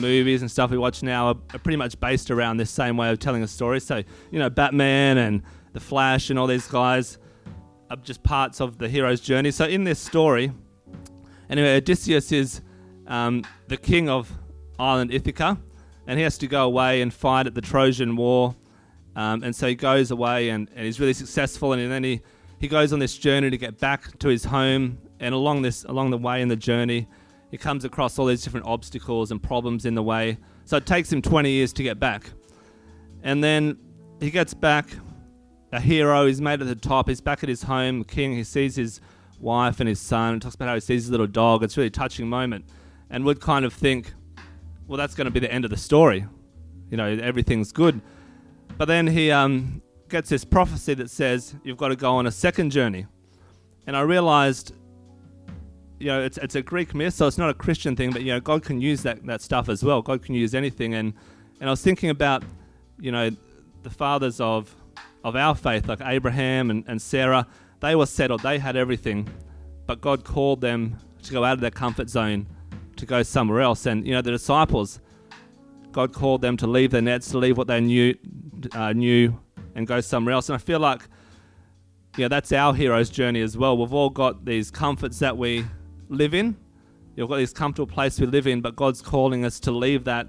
movies and stuff we watch now are, are pretty much based around this same way of telling a story. So, you know, Batman and The Flash and all these guys are just parts of the hero's journey. So, in this story, anyway, Odysseus is um, the king of island Ithaca, and he has to go away and fight at the Trojan War. Um, and so he goes away and, and he's really successful, and then he, he goes on this journey to get back to his home. And along this along the way in the journey, he comes across all these different obstacles and problems in the way. So it takes him 20 years to get back. And then he gets back, a hero, he's made at the top, he's back at his home, king, he sees his wife and his son, and talks about how he sees his little dog. It's a really touching moment. And would kind of think, well, that's going to be the end of the story. You know, everything's good. But then he um, gets this prophecy that says, you've got to go on a second journey. And I realized you know, it's it's a Greek myth, so it's not a Christian thing, but you know, God can use that, that stuff as well. God can use anything, and and I was thinking about, you know, the fathers of of our faith, like Abraham and, and Sarah, they were settled, they had everything, but God called them to go out of their comfort zone, to go somewhere else, and you know, the disciples, God called them to leave their nets, to leave what they knew, uh, knew, and go somewhere else, and I feel like. you know, that's our hero's journey as well. We've all got these comforts that we live in. You've got this comfortable place we live in, but God's calling us to leave that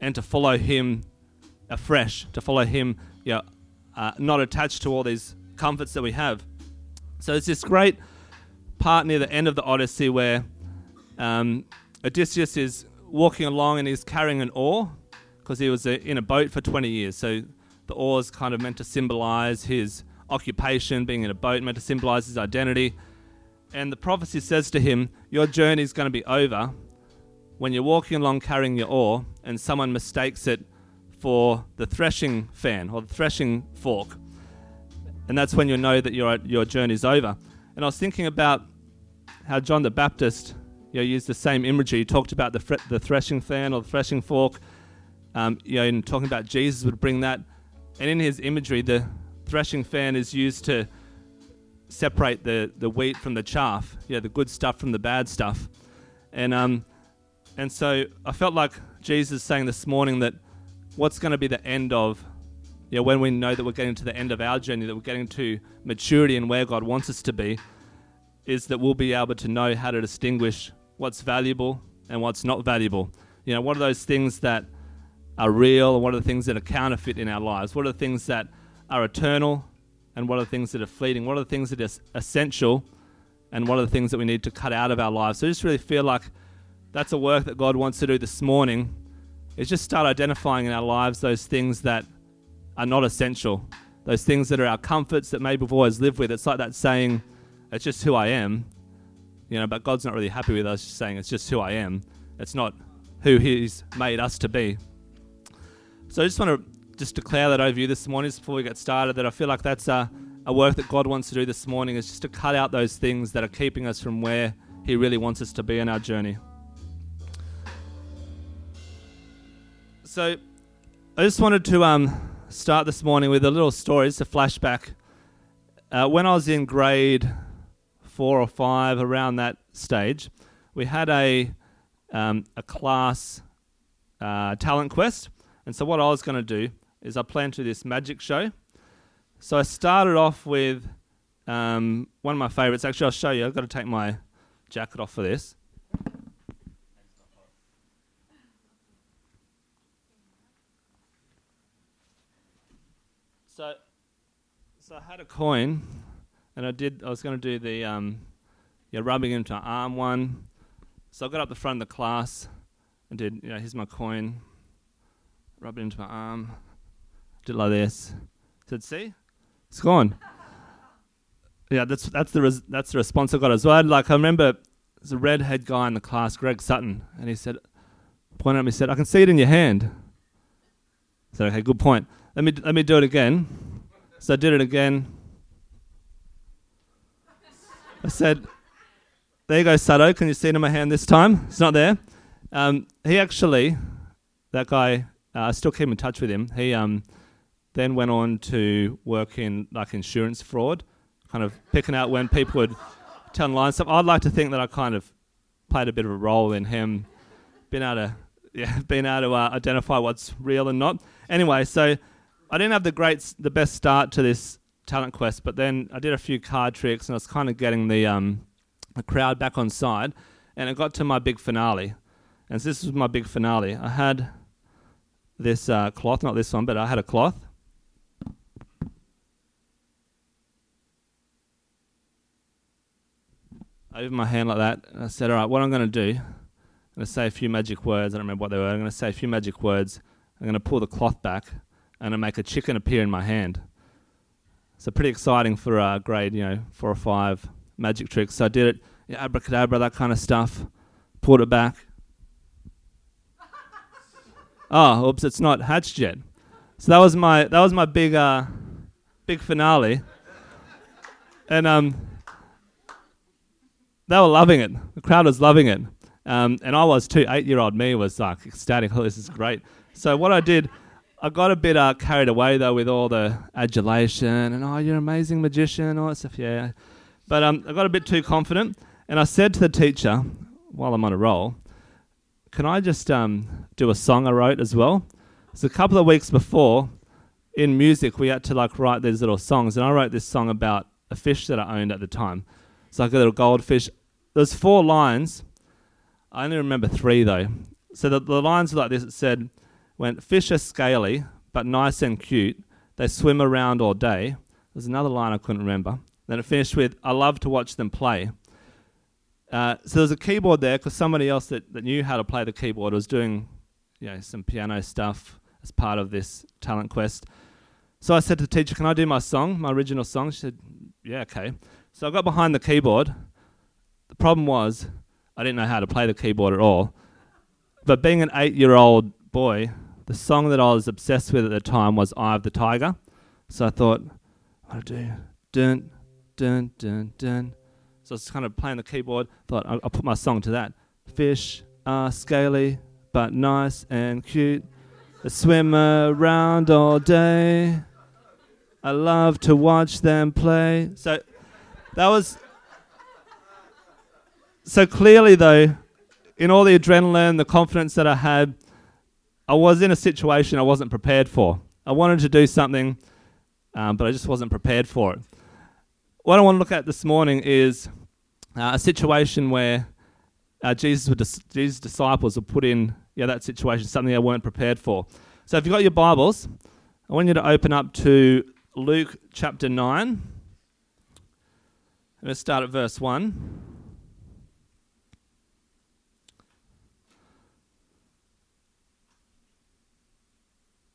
and to follow Him afresh, to follow Him, you know, uh, not attached to all these comforts that we have. So it's this great part near the end of the Odyssey where um, Odysseus is walking along and he's carrying an oar because he was uh, in a boat for 20 years. So the oar is kind of meant to symbolize his occupation, being in a boat, meant to symbolize his identity. And the prophecy says to him, Your journey is going to be over when you're walking along carrying your oar and someone mistakes it for the threshing fan or the threshing fork. And that's when you'll know that your, your journey's over. And I was thinking about how John the Baptist you know, used the same imagery. He talked about the, fre- the threshing fan or the threshing fork. Um, you know, and talking about Jesus would bring that. And in his imagery, the threshing fan is used to separate the, the wheat from the chaff, yeah, the good stuff from the bad stuff. And, um, and so I felt like Jesus saying this morning that what's going to be the end of, you know, when we know that we're getting to the end of our journey, that we're getting to maturity and where God wants us to be, is that we'll be able to know how to distinguish what's valuable and what's not valuable. You know, what are those things that are real and what are the things that are counterfeit in our lives? What are the things that are eternal and what are the things that are fleeting? What are the things that are essential? And what are the things that we need to cut out of our lives? So I just really feel like that's a work that God wants to do this morning. Is just start identifying in our lives those things that are not essential, those things that are our comforts that maybe we've always lived with. It's like that saying, "It's just who I am," you know. But God's not really happy with us just saying it's just who I am. It's not who He's made us to be. So I just want to just declare that over you this morning just before we get started that I feel like that's a, a work that God wants to do this morning is just to cut out those things that are keeping us from where He really wants us to be in our journey. So I just wanted to um, start this morning with a little story, just a flashback. Uh, when I was in grade four or five, around that stage, we had a, um, a class uh, talent quest. And so what I was going to do is I plan to do this magic show. So I started off with um, one of my favorites. Actually, I'll show you. I've got to take my jacket off for this. So, so I had a coin, and I did. I was going to do the um, yeah, rubbing into my arm one. So I got up the front of the class and did. You know, here's my coin. Rub it into my arm did like this. Said, "See, it's gone." yeah, that's that's the res- that's the response I got as well. Like I remember there's a redhead guy in the class, Greg Sutton, and he said, pointed at me, said, "I can see it in your hand." I said, "Okay, good point. Let me let me do it again." So I did it again. I said, "There you go, Sato. Can you see it in my hand this time? It's not there." Um, he actually, that guy, uh, I still keep in touch with him. He um, then went on to work in like insurance fraud, kind of picking out when people would tell lies stuff. I'd like to think that I kind of played a bit of a role in him being able to, yeah, being able to uh, identify what's real and not. Anyway, so I didn't have the great, the best start to this talent quest, but then I did a few card tricks and I was kind of getting the um, the crowd back on side, and it got to my big finale. And so this was my big finale. I had this uh, cloth, not this one, but I had a cloth. Over my hand like that, and I said, "All right, what I'm going to do, I'm going to say a few magic words. I don't remember what they were. I'm going to say a few magic words. I'm going to pull the cloth back, and I make a chicken appear in my hand. So pretty exciting for uh, grade, you know, four or five magic tricks. So I did it, abracadabra, that kind of stuff. Pulled it back. oh, oops, it's not hatched yet. So that was my that was my big uh, big finale. And um, they were loving it. The crowd was loving it. Um, and I was too. Eight year old me was like ecstatic. Oh, this is great. So what I did, I got a bit uh, carried away though with all the adulation and oh, you're an amazing magician, all that stuff. Yeah, but um, I got a bit too confident, and I said to the teacher while I'm on a roll, "Can I just um, do a song I wrote as well?" So a couple of weeks before, in music, we had to like write these little songs, and I wrote this song about a fish that I owned at the time. It's like a little goldfish. There's four lines. I only remember three though. So the, the lines were like this. It said, "When fish are scaly but nice and cute, they swim around all day." There's another line I couldn't remember. Then it finished with, "I love to watch them play." Uh, so there's a keyboard there because somebody else that, that knew how to play the keyboard was doing, you know, some piano stuff as part of this talent quest. So I said to the teacher, "Can I do my song, my original song?" She said, "Yeah, okay." So I got behind the keyboard. The problem was I didn't know how to play the keyboard at all. But being an eight year old boy, the song that I was obsessed with at the time was Eye of the Tiger. So I thought, what do I do? Dun, dun, dun, dun. So I was kind of playing the keyboard. Thought I'll, I'll put my song to that. Fish are scaly but nice and cute. They swim around all day. I love to watch them play. So that was. So clearly, though, in all the adrenaline, the confidence that I had, I was in a situation I wasn't prepared for. I wanted to do something, um, but I just wasn't prepared for it. What I want to look at this morning is uh, a situation where uh, Jesus, dis- Jesus' disciples were put in yeah, that situation, something they weren't prepared for. So if you've got your Bibles, I want you to open up to Luke chapter 9. Let's start at verse 1.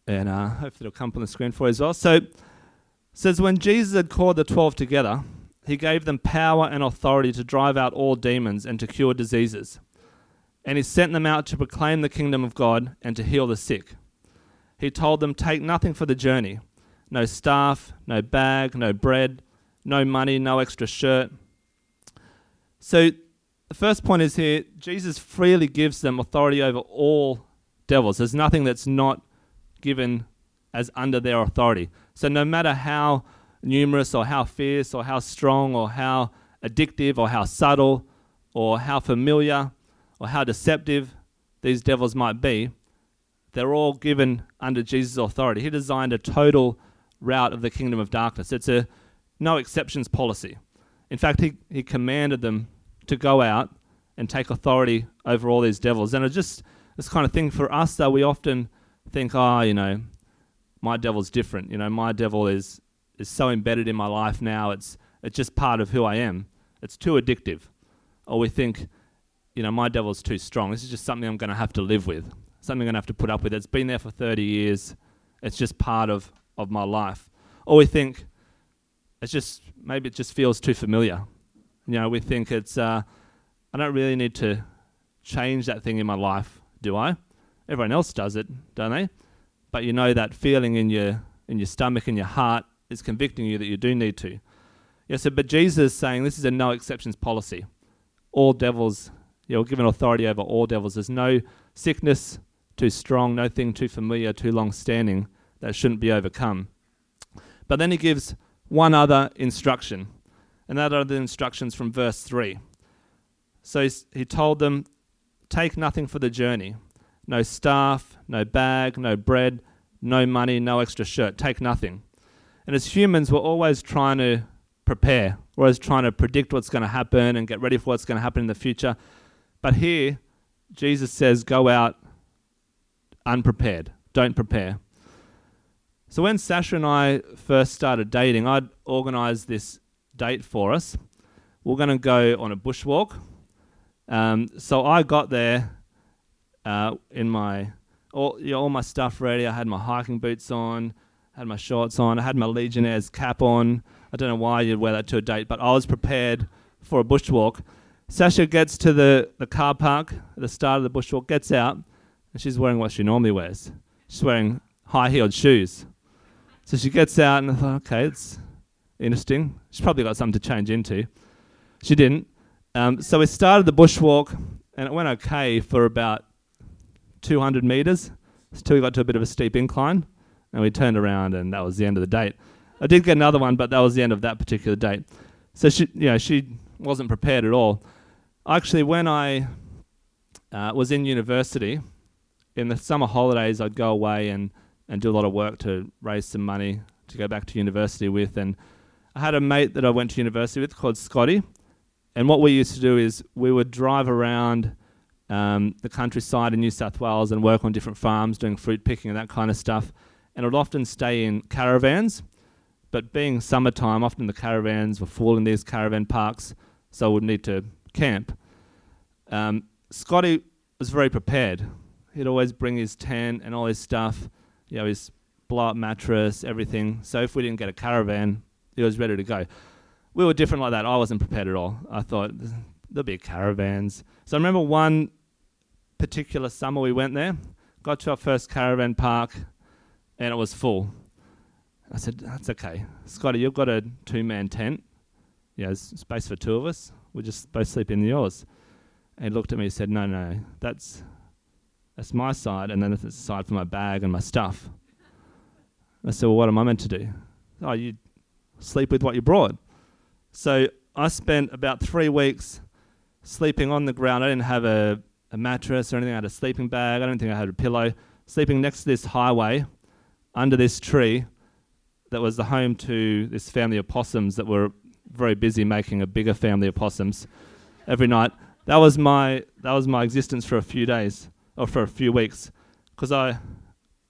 And uh, hopefully it'll come up on the screen for you as well. So it says, When Jesus had called the twelve together, he gave them power and authority to drive out all demons and to cure diseases. And he sent them out to proclaim the kingdom of God and to heal the sick. He told them, Take nothing for the journey no staff, no bag, no bread no money, no extra shirt. So the first point is here Jesus freely gives them authority over all devils. There's nothing that's not given as under their authority. So no matter how numerous or how fierce or how strong or how addictive or how subtle or how familiar or how deceptive these devils might be, they're all given under Jesus' authority. He designed a total route of the kingdom of darkness. It's a no exceptions policy. In fact, he, he commanded them to go out and take authority over all these devils. And it's just this kind of thing for us that we often think, oh, you know, my devil's different. You know, my devil is is so embedded in my life now. It's it's just part of who I am. It's too addictive. Or we think, you know, my devil's too strong. This is just something I'm going to have to live with. Something I'm going to have to put up with. It's been there for 30 years. It's just part of of my life. Or we think, it's just maybe it just feels too familiar. You know, we think it's uh, I don't really need to change that thing in my life, do I? Everyone else does it, don't they? But you know that feeling in your in your stomach and your heart is convicting you that you do need to. Yeah, so but Jesus is saying this is a no exceptions policy. All devils, you're given authority over all devils. There's no sickness too strong, no thing too familiar, too long standing that shouldn't be overcome. But then he gives one other instruction, and that other instructions from verse 3. So he told them, Take nothing for the journey no staff, no bag, no bread, no money, no extra shirt. Take nothing. And as humans, we're always trying to prepare. We're always trying to predict what's going to happen and get ready for what's going to happen in the future. But here, Jesus says, Go out unprepared. Don't prepare. So when Sasha and I first started dating, I'd organised this date for us. We're going to go on a bushwalk. Um, so I got there uh, in my all, you know, all my stuff ready. I had my hiking boots on, had my shorts on, I had my Legionnaire's cap on. I don't know why you'd wear that to a date, but I was prepared for a bushwalk. Sasha gets to the, the car park at the start of the bushwalk, gets out, and she's wearing what she normally wears. She's wearing high heeled shoes. So she gets out, and I thought, okay, it's interesting. She's probably got something to change into. She didn't. Um, so we started the bushwalk, and it went okay for about 200 meters until we got to a bit of a steep incline, and we turned around, and that was the end of the date. I did get another one, but that was the end of that particular date. So she, you know, she wasn't prepared at all. Actually, when I uh, was in university, in the summer holidays, I'd go away and, and do a lot of work to raise some money to go back to university with. And I had a mate that I went to university with called Scotty. And what we used to do is we would drive around um, the countryside in New South Wales and work on different farms doing fruit picking and that kind of stuff. And I'd often stay in caravans. But being summertime, often the caravans were full in these caravan parks, so I would need to camp. Um, Scotty was very prepared. He'd always bring his tent and all his stuff, you know, his blow up mattress, everything. So if we didn't get a caravan, he was ready to go. We were different like that. I wasn't prepared at all. I thought there'll be caravans. So I remember one particular summer we went there, got to our first caravan park, and it was full. I said, That's okay. Scotty, you've got a two man tent. Yeah, there's space for two of us. We'll just both sleep in yours. And he looked at me and said, No, no, that's that's my side, and then it's the side for my bag and my stuff. I said, Well, what am I meant to do? Oh, you sleep with what you brought. So I spent about three weeks sleeping on the ground. I didn't have a a mattress or anything. I had a sleeping bag. I don't think I had a pillow. Sleeping next to this highway under this tree that was the home to this family of possums that were very busy making a bigger family of possums every night. That was my that was my existence for a few days or for a few weeks because I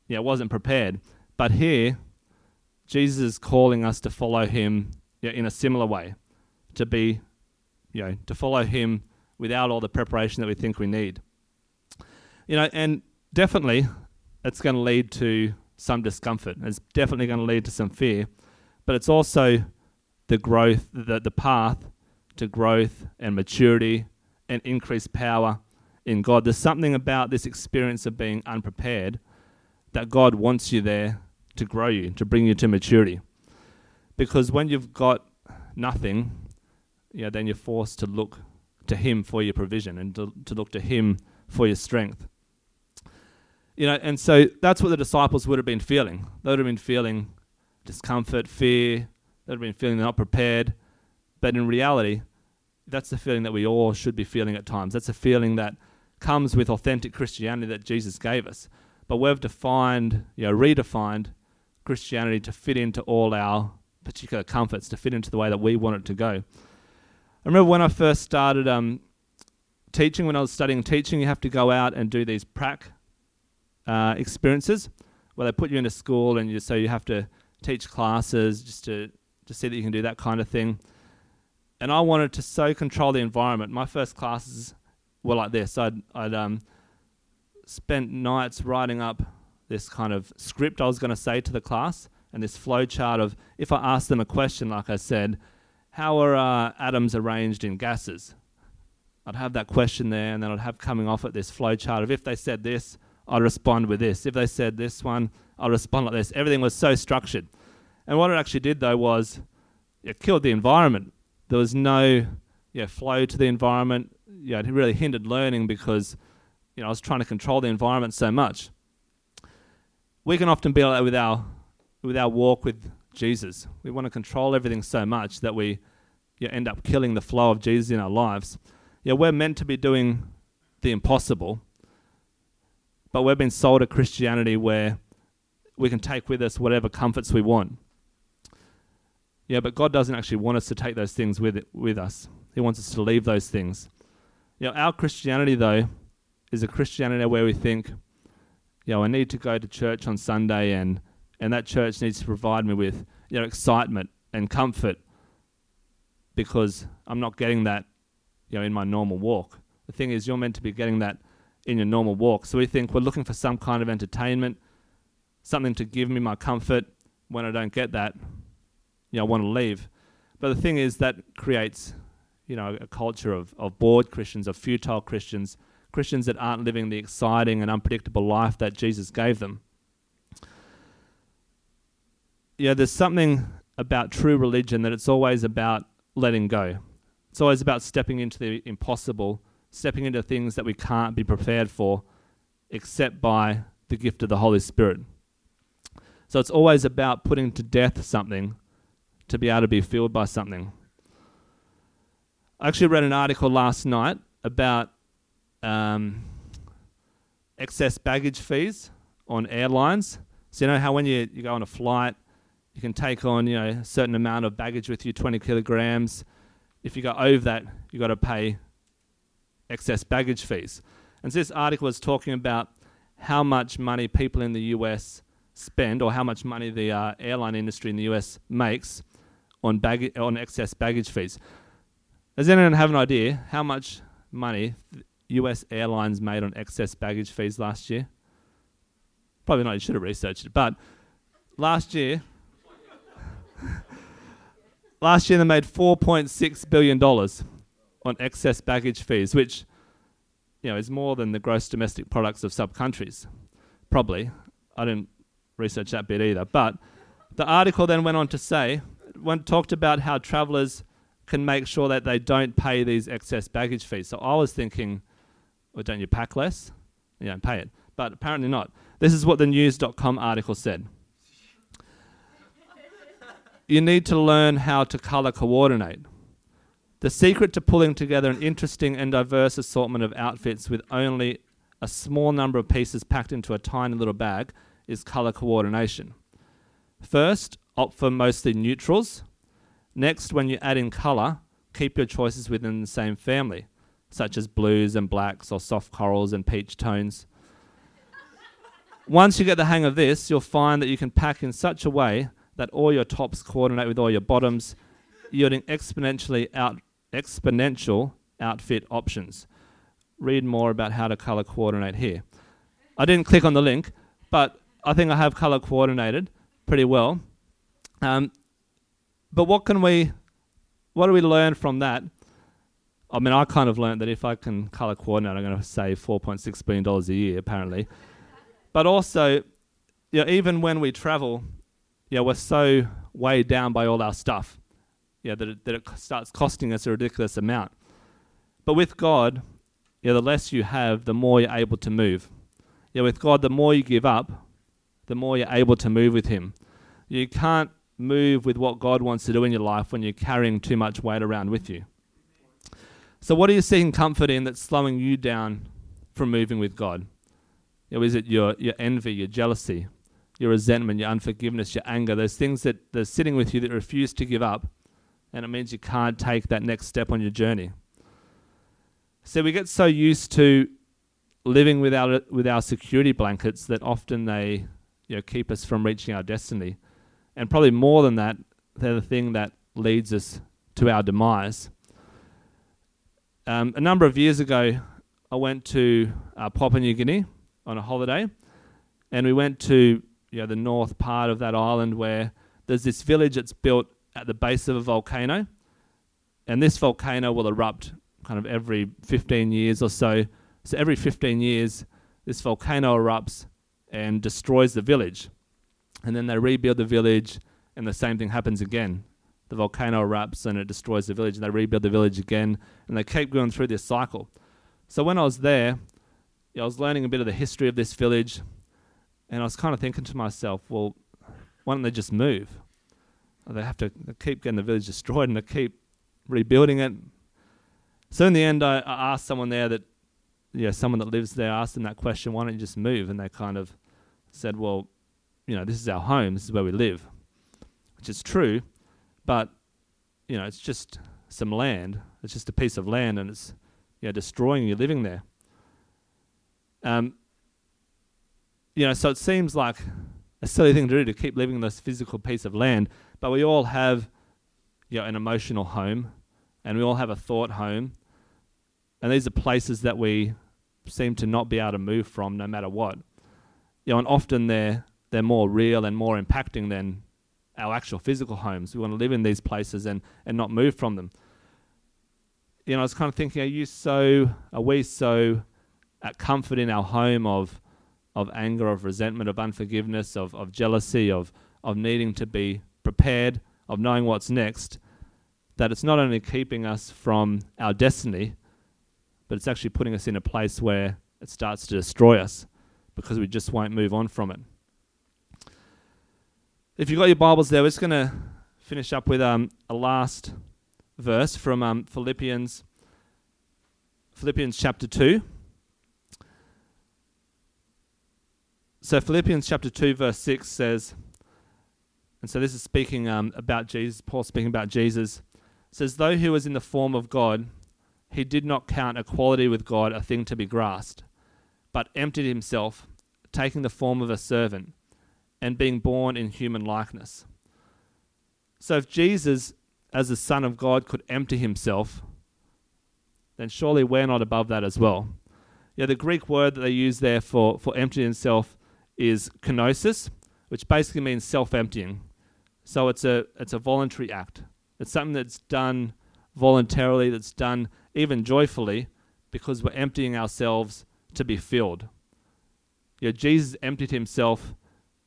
yeah wasn't prepared. But here, Jesus is calling us to follow Him yeah, in a similar way, to be you know to follow Him without all the preparation that we think we need. You know, and definitely it's going to lead to some discomfort. It's definitely going to lead to some fear, but it's also the growth, the, the path to growth and maturity and increased power in God. There's something about this experience of being unprepared that God wants you there to grow you, to bring you to maturity. Because when you've got nothing, yeah, then you're forced to look to Him for your provision and to, to look to Him for your strength. You know, and so that's what the disciples would have been feeling. They would have been feeling discomfort, fear. They would have been feeling they're not prepared. But in reality, that's the feeling that we all should be feeling at times. That's a feeling that comes with authentic Christianity that Jesus gave us. But we've defined, you know, redefined Christianity to fit into all our particular comforts, to fit into the way that we want it to go. I remember when I first started um, teaching, when I was studying teaching, you have to go out and do these prac uh, experiences where they put you into school and you, so you have to teach classes just to, to see that you can do that kind of thing. And I wanted to so control the environment. My first classes were like this. I'd, I'd um, spent nights writing up this kind of script I was going to say to the class and this flow chart of if I asked them a question, like I said, how are uh, atoms arranged in gases? I'd have that question there, and then I'd have coming off at this flow chart of if they said this, I'd respond with this. If they said this one, I'd respond like this. Everything was so structured. And what it actually did, though, was it killed the environment. There was no yeah, flow to the environment. Yeah, it really hindered learning because you know, I was trying to control the environment so much. We can often be like that with our, with our walk with Jesus. We want to control everything so much that we you end up killing the flow of Jesus in our lives. Yeah, we're meant to be doing the impossible, but we've been sold a Christianity where we can take with us whatever comforts we want. Yeah, but God doesn't actually want us to take those things with it, with us. He wants us to leave those things. You know, our Christianity though is a Christianity where we think, you know, I need to go to church on Sunday and and that church needs to provide me with, you know, excitement and comfort because I'm not getting that, you know, in my normal walk. The thing is you're meant to be getting that in your normal walk. So we think we're looking for some kind of entertainment, something to give me my comfort. When I don't get that, you know, I want to leave. But the thing is that creates, you know, a culture of, of bored Christians, of futile Christians, Christians that aren't living the exciting and unpredictable life that Jesus gave them. Yeah, there's something about true religion that it's always about letting go. It's always about stepping into the impossible stepping into things that we can't be prepared for except by the gift of the Holy Spirit. So it's always about putting to death something to be able to be filled by something. I actually read an article last night about um, excess baggage fees on airlines. So you know how when you, you go on a flight, you can take on you know a certain amount of baggage with you, 20 kilograms. If you go over that, you've got to pay excess baggage fees. And so this article was talking about how much money people in the US spend, or how much money the uh, airline industry in the US makes on, baggage, on excess baggage fees. Does anyone have an idea how much money US airlines made on excess baggage fees last year? Probably not, you should have researched it. But last year, last year they made $4.6 billion on excess baggage fees, which you know is more than the gross domestic products of sub countries. Probably, I didn't research that bit either. But the article then went on to say, talked about how travellers can make sure that they don't pay these excess baggage fees. So I was thinking, well, don't you pack less? You don't pay it. But apparently not. This is what the news.com article said. you need to learn how to colour coordinate. The secret to pulling together an interesting and diverse assortment of outfits with only a small number of pieces packed into a tiny little bag is colour coordination. First, opt for mostly neutrals. Next, when you add in colour, keep your choices within the same family, such as blues and blacks or soft corals and peach tones. Once you get the hang of this, you'll find that you can pack in such a way that all your tops coordinate with all your bottoms, yielding exponentially out exponential outfit options. Read more about how to color coordinate here. I didn't click on the link, but I think I have color coordinated pretty well. Um, but what can we, what do we learn from that? I mean, I kind of learned that if I can color coordinate, I'm going to save $4.6 billion a year, apparently. but also, you know, even when we travel, you know, we're so weighed down by all our stuff yeah, that it, that it starts costing us a ridiculous amount. But with God, yeah, the less you have, the more you're able to move. Yeah, with God, the more you give up, the more you're able to move with Him. You can't move with what God wants to do in your life when you're carrying too much weight around with you. So, what are you seeking comfort in that's slowing you down from moving with God? You know, is it your, your envy, your jealousy, your resentment, your unforgiveness, your anger, those things that are sitting with you that refuse to give up? and it means you can't take that next step on your journey. So we get so used to living with our with our security blankets that often they you know keep us from reaching our destiny, and probably more than that, they're the thing that leads us to our demise. Um, a number of years ago, I went to uh, Papua New Guinea on a holiday, and we went to you know, the north part of that island where there's this village that's built at the base of a volcano, and this volcano will erupt kind of every 15 years or so. So every 15 years, this volcano erupts and destroys the village. And then they rebuild the village, and the same thing happens again. The volcano erupts and it destroys the village, and they rebuild the village again, and they keep going through this cycle. So when I was there, I was learning a bit of the history of this village, and I was kind of thinking to myself, well, why don't they just move? They have to they keep getting the village destroyed and they keep rebuilding it. So in the end, I, I asked someone there that, you know, someone that lives there, asked them that question, why don't you just move? And they kind of said, well, you know, this is our home, this is where we live, which is true, but, you know, it's just some land, it's just a piece of land, and it's, you know, destroying you living there. Um, you know, so it seems like a silly thing to do to keep living in this physical piece of land, but we all have, you know, an emotional home, and we all have a thought home, and these are places that we seem to not be able to move from no matter what. You know, and often they're they're more real and more impacting than our actual physical homes. We want to live in these places and, and not move from them. You know, I was kind of thinking, are you so are we so at comfort in our home of of anger, of resentment, of unforgiveness, of, of jealousy, of, of needing to be prepared, of knowing what's next, that it's not only keeping us from our destiny, but it's actually putting us in a place where it starts to destroy us because we just won't move on from it. If you've got your Bibles there, we're just going to finish up with um, a last verse from um, Philippians, Philippians chapter 2. So Philippians chapter 2, verse 6 says, and so this is speaking um, about Jesus, Paul speaking about Jesus, says, Though he was in the form of God, he did not count equality with God a thing to be grasped, but emptied himself, taking the form of a servant, and being born in human likeness. So if Jesus, as the Son of God, could empty himself, then surely we're not above that as well. Yeah, the Greek word that they use there for, for emptying himself is kenosis, which basically means self-emptying. So it's a it's a voluntary act. It's something that's done voluntarily, that's done even joyfully, because we're emptying ourselves to be filled. Know, Jesus emptied himself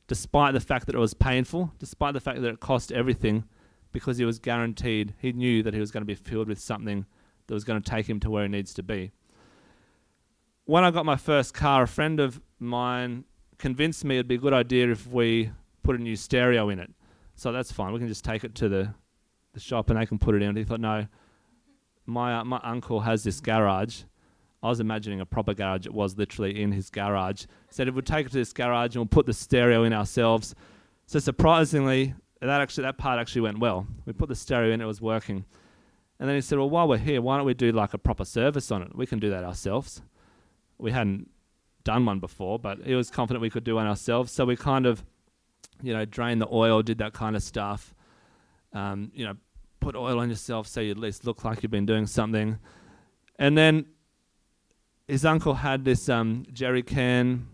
despite the fact that it was painful, despite the fact that it cost everything, because he was guaranteed, he knew that he was going to be filled with something that was going to take him to where he needs to be. When I got my first car, a friend of mine convinced me it'd be a good idea if we put a new stereo in it. So that's fine. We can just take it to the, the shop and they can put it in. He thought, no, my, uh, my uncle has this garage. I was imagining a proper garage. It was literally in his garage. Said if we'd take it to this garage and we'll put the stereo in ourselves. So surprisingly, that actually that part actually went well. We put the stereo in, it was working. And then he said, well, while we're here, why don't we do like a proper service on it? We can do that ourselves. We hadn't done one before, but he was confident we could do one ourselves. So we kind of, you know, drained the oil, did that kind of stuff. Um, you know, put oil on yourself so you at least look like you've been doing something. And then his uncle had this um, jerry can,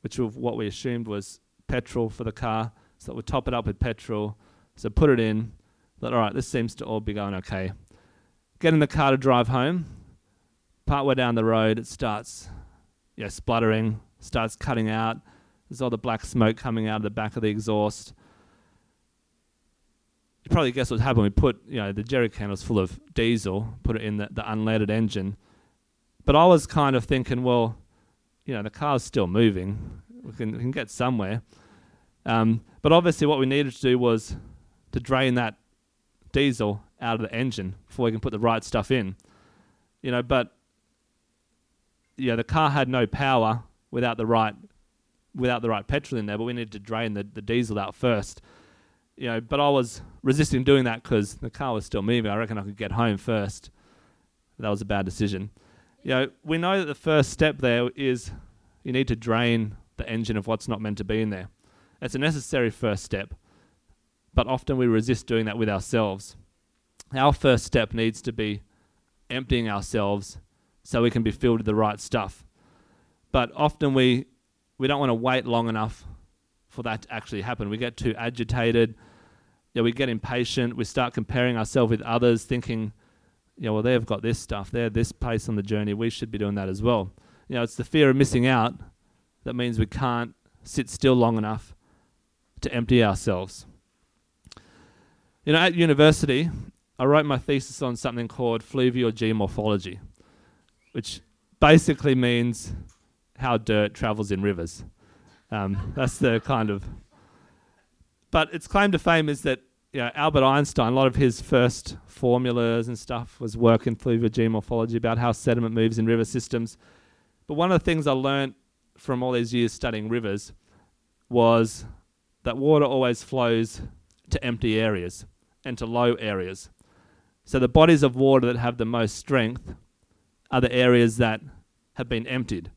which was what we assumed was petrol for the car. So we top it up with petrol. So put it in. Thought, all right, this seems to all be going okay. Get in the car to drive home. Part way down the road, it starts yeah, spluttering, starts cutting out. There's all the black smoke coming out of the back of the exhaust. You probably guess what happened. We put, you know, the jerry can was full of diesel, put it in the, the unleaded engine. But I was kind of thinking, well, you know, the car's still moving. We can, we can get somewhere. Um, but obviously, what we needed to do was to drain that diesel out of the engine before we can put the right stuff in. You know, but yeah, the car had no power without the right without the right petrol in there, but we needed to drain the, the diesel out first. You know, but I was resisting doing that because the car was still moving. I reckon I could get home first. That was a bad decision. You know, we know that the first step there is you need to drain the engine of what's not meant to be in there. It's a necessary first step, but often we resist doing that with ourselves. Our first step needs to be emptying ourselves so we can be filled with the right stuff. But often we we don't want to wait long enough for that to actually happen. We get too agitated. Yeah, we get impatient. We start comparing ourselves with others, thinking, yeah, well, they've got this stuff. They're this place on the journey. We should be doing that as well. You know, it's the fear of missing out that means we can't sit still long enough to empty ourselves. You know, at university, I wrote my thesis on something called fluvial geomorphology, which basically means how dirt travels in rivers. Um, that's the kind of. But its claim to fame is that know, Albert Einstein, a lot of his first formulas and stuff was work in fluvial geomorphology about how sediment moves in river systems. But one of the things I learned from all these years studying rivers was that water always flows to empty areas and to low areas. So the bodies of water that have the most strength are the areas that have been emptied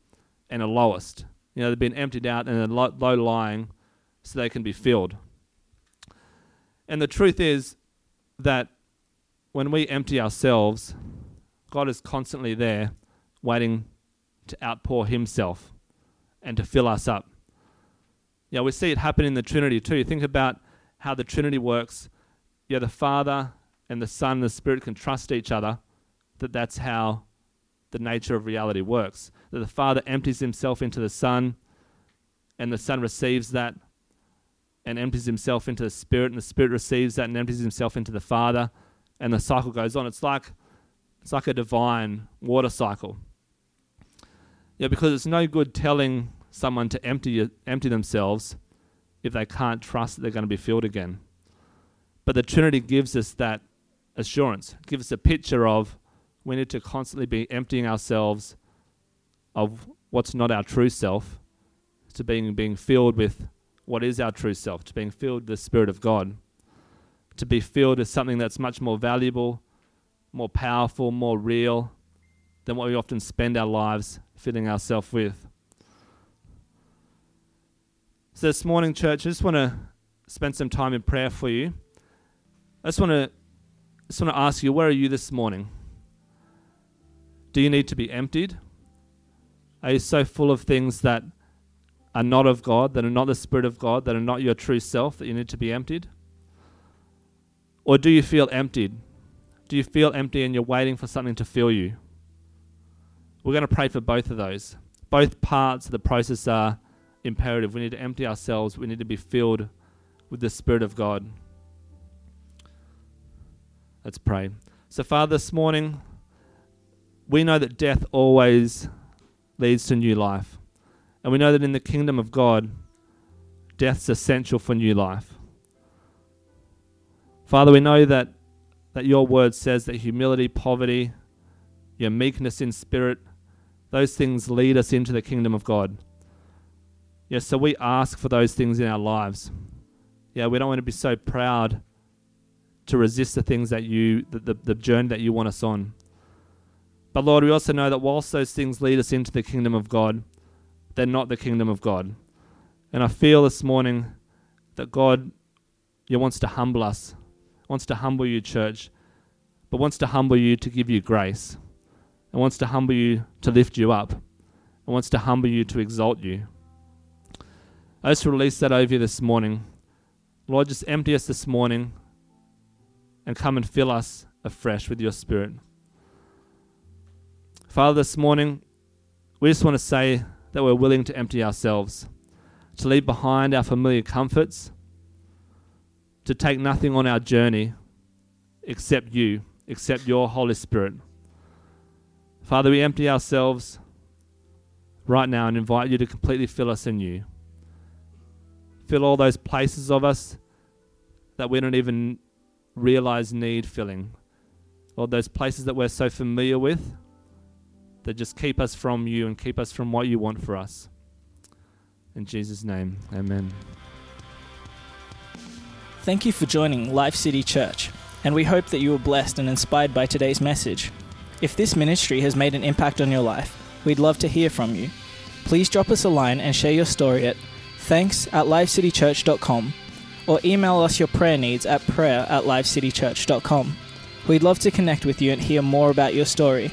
and are lowest. You know, they've been emptied out and are low lying so they can be filled. And the truth is that when we empty ourselves, God is constantly there waiting to outpour Himself and to fill us up. Yeah, we see it happen in the Trinity too. Think about how the Trinity works. Yeah, the Father and the Son and the Spirit can trust each other, that that's how the nature of reality works. That the Father empties himself into the Son, and the Son receives that and empties himself into the Spirit, and the Spirit receives that and empties himself into the Father, and the cycle goes on. It's like it's like a divine water cycle. Yeah, because it's no good telling someone to empty empty themselves if they can't trust that they're going to be filled again. But the Trinity gives us that assurance, gives us a picture of we need to constantly be emptying ourselves of what's not our true self to being being filled with what is our true self, to being filled with the Spirit of God, to be filled with something that's much more valuable, more powerful, more real than what we often spend our lives filling ourselves with. So, this morning, church, I just want to spend some time in prayer for you. I just want to, just want to ask you, where are you this morning? Do you need to be emptied? Are you so full of things that are not of God, that are not the Spirit of God, that are not your true self, that you need to be emptied? Or do you feel emptied? Do you feel empty and you're waiting for something to fill you? We're going to pray for both of those. Both parts of the process are imperative. We need to empty ourselves, we need to be filled with the Spirit of God. Let's pray. So, Father, this morning, we know that death always leads to new life. And we know that in the kingdom of God, death's essential for new life. Father, we know that, that your word says that humility, poverty, your meekness in spirit, those things lead us into the kingdom of God. Yes, so we ask for those things in our lives. Yeah, we don't want to be so proud to resist the things that you, the, the, the journey that you want us on. But Lord, we also know that whilst those things lead us into the kingdom of God, they're not the kingdom of God. And I feel this morning that God you wants to humble us, wants to humble you, church, but wants to humble you to give you grace, and wants to humble you to lift you up, and wants to humble you to exalt you. I just release that over you this morning. Lord, just empty us this morning and come and fill us afresh with your spirit. Father, this morning, we just want to say that we're willing to empty ourselves, to leave behind our familiar comforts, to take nothing on our journey except you, except your Holy Spirit. Father, we empty ourselves right now and invite you to completely fill us in you. Fill all those places of us that we don't even realize need filling. Lord, those places that we're so familiar with that just keep us from you and keep us from what you want for us. In Jesus' name, amen. Thank you for joining Live City Church, and we hope that you were blessed and inspired by today's message. If this ministry has made an impact on your life, we'd love to hear from you. Please drop us a line and share your story at thanks at livecitychurch.com or email us your prayer needs at prayer at livecitychurch.com. We'd love to connect with you and hear more about your story.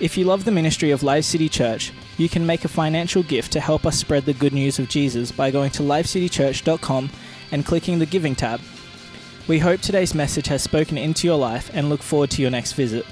If you love the ministry of Live City Church, you can make a financial gift to help us spread the good news of Jesus by going to livecitychurch.com and clicking the Giving tab. We hope today's message has spoken into your life and look forward to your next visit.